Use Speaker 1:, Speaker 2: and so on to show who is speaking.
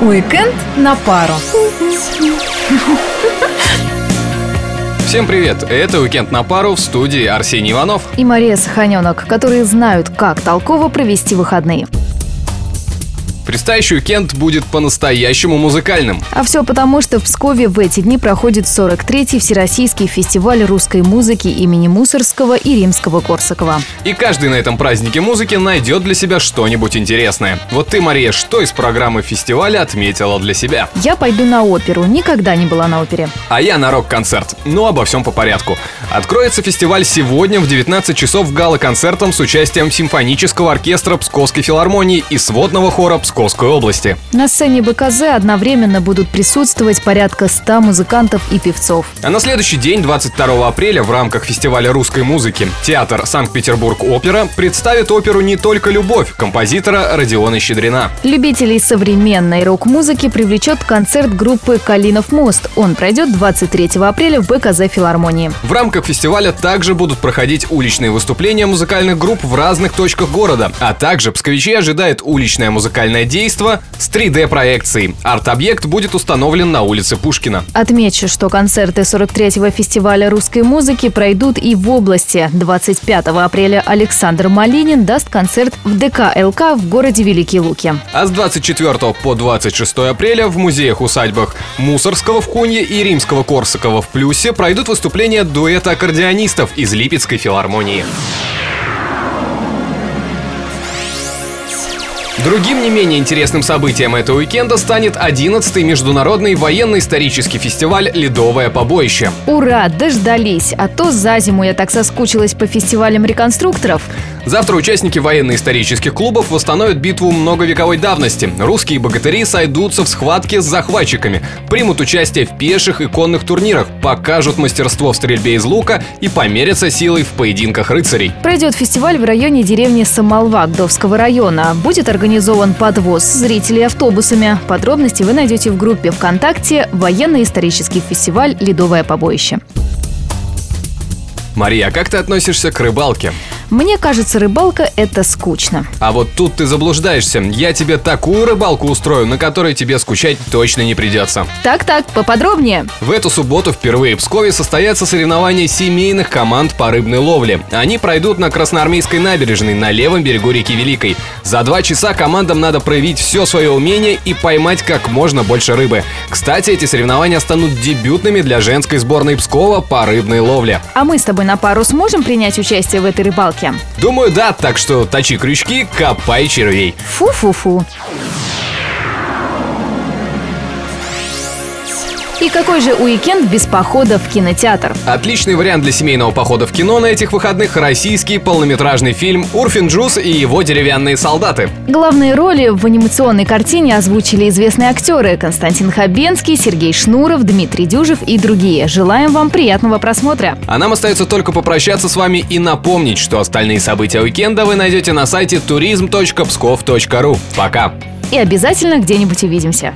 Speaker 1: Уикенд на пару.
Speaker 2: Всем привет! Это «Уикенд на пару» в студии Арсений Иванов.
Speaker 1: И Мария Саханенок, которые знают, как толково провести выходные.
Speaker 2: Предстоящий уикенд будет по-настоящему музыкальным.
Speaker 1: А все потому, что в Пскове в эти дни проходит 43-й Всероссийский фестиваль русской музыки имени Мусоргского и Римского-Корсакова.
Speaker 2: И каждый на этом празднике музыки найдет для себя что-нибудь интересное. Вот ты, Мария, что из программы фестиваля отметила для себя?
Speaker 1: Я пойду на оперу, никогда не была на опере.
Speaker 2: А я на рок-концерт. Ну, обо всем по порядку. Откроется фестиваль сегодня в 19 часов гала-концертом с участием симфонического оркестра Псковской филармонии и сводного хора Псковской Московской области.
Speaker 1: На сцене БКЗ одновременно будут присутствовать порядка 100 музыкантов и певцов.
Speaker 2: А на следующий день, 22 апреля, в рамках фестиваля русской музыки, театр Санкт-Петербург-Опера представит оперу «Не только любовь» композитора Родиона Щедрина.
Speaker 1: Любителей современной рок-музыки привлечет концерт группы «Калинов мост». Он пройдет 23 апреля в БКЗ филармонии.
Speaker 2: В рамках фестиваля также будут проходить уличные выступления музыкальных групп в разных точках города, а также псковичей ожидает уличная музыкальная действо с 3D-проекцией. Арт-объект будет установлен на улице Пушкина.
Speaker 1: Отмечу, что концерты 43-го фестиваля русской музыки пройдут и в области. 25 апреля Александр Малинин даст концерт в ДК ЛК в городе Великие Луки.
Speaker 2: А с 24 по 26 апреля в музеях-усадьбах Мусорского в Кунье и Римского Корсакова в Плюсе пройдут выступления дуэта аккордеонистов из Липецкой филармонии. Другим не менее интересным событием этого уикенда станет 11-й международный военно-исторический фестиваль «Ледовое побоище».
Speaker 1: Ура, дождались! А то за зиму я так соскучилась по фестивалям реконструкторов.
Speaker 2: Завтра участники военно-исторических клубов восстановят битву многовековой давности. Русские богатыри сойдутся в схватке с захватчиками, примут участие в пеших и конных турнирах, покажут мастерство в стрельбе из лука и померятся силой в поединках рыцарей.
Speaker 1: Пройдет фестиваль в районе деревни Самолва Гдовского района. Будет организован подвоз зрителей автобусами. Подробности вы найдете в группе ВКонтакте «Военно-исторический фестиваль «Ледовое побоище».
Speaker 2: Мария, а как ты относишься к рыбалке?
Speaker 1: Мне кажется, рыбалка – это скучно.
Speaker 2: А вот тут ты заблуждаешься. Я тебе такую рыбалку устрою, на которой тебе скучать точно не придется.
Speaker 1: Так-так, поподробнее.
Speaker 2: В эту субботу впервые в Пскове состоятся соревнования семейных команд по рыбной ловле. Они пройдут на Красноармейской набережной на левом берегу реки Великой. За два часа командам надо проявить все свое умение и поймать как можно больше рыбы. Кстати, эти соревнования станут дебютными для женской сборной Пскова по рыбной ловле.
Speaker 1: А мы с тобой на пару сможем принять участие в этой рыбалке? Рыбалке?
Speaker 2: Думаю, да, так что точи крючки, копай червей.
Speaker 1: Фу-фу-фу. И какой же уикенд без похода в кинотеатр?
Speaker 2: Отличный вариант для семейного похода в кино на этих выходных – российский полнометражный фильм «Урфин Джуз и его деревянные солдаты».
Speaker 1: Главные роли в анимационной картине озвучили известные актеры Константин Хабенский, Сергей Шнуров, Дмитрий Дюжев и другие. Желаем вам приятного просмотра.
Speaker 2: А нам остается только попрощаться с вами и напомнить, что остальные события уикенда вы найдете на сайте turism.pskov.ru. Пока!
Speaker 1: И обязательно где-нибудь увидимся.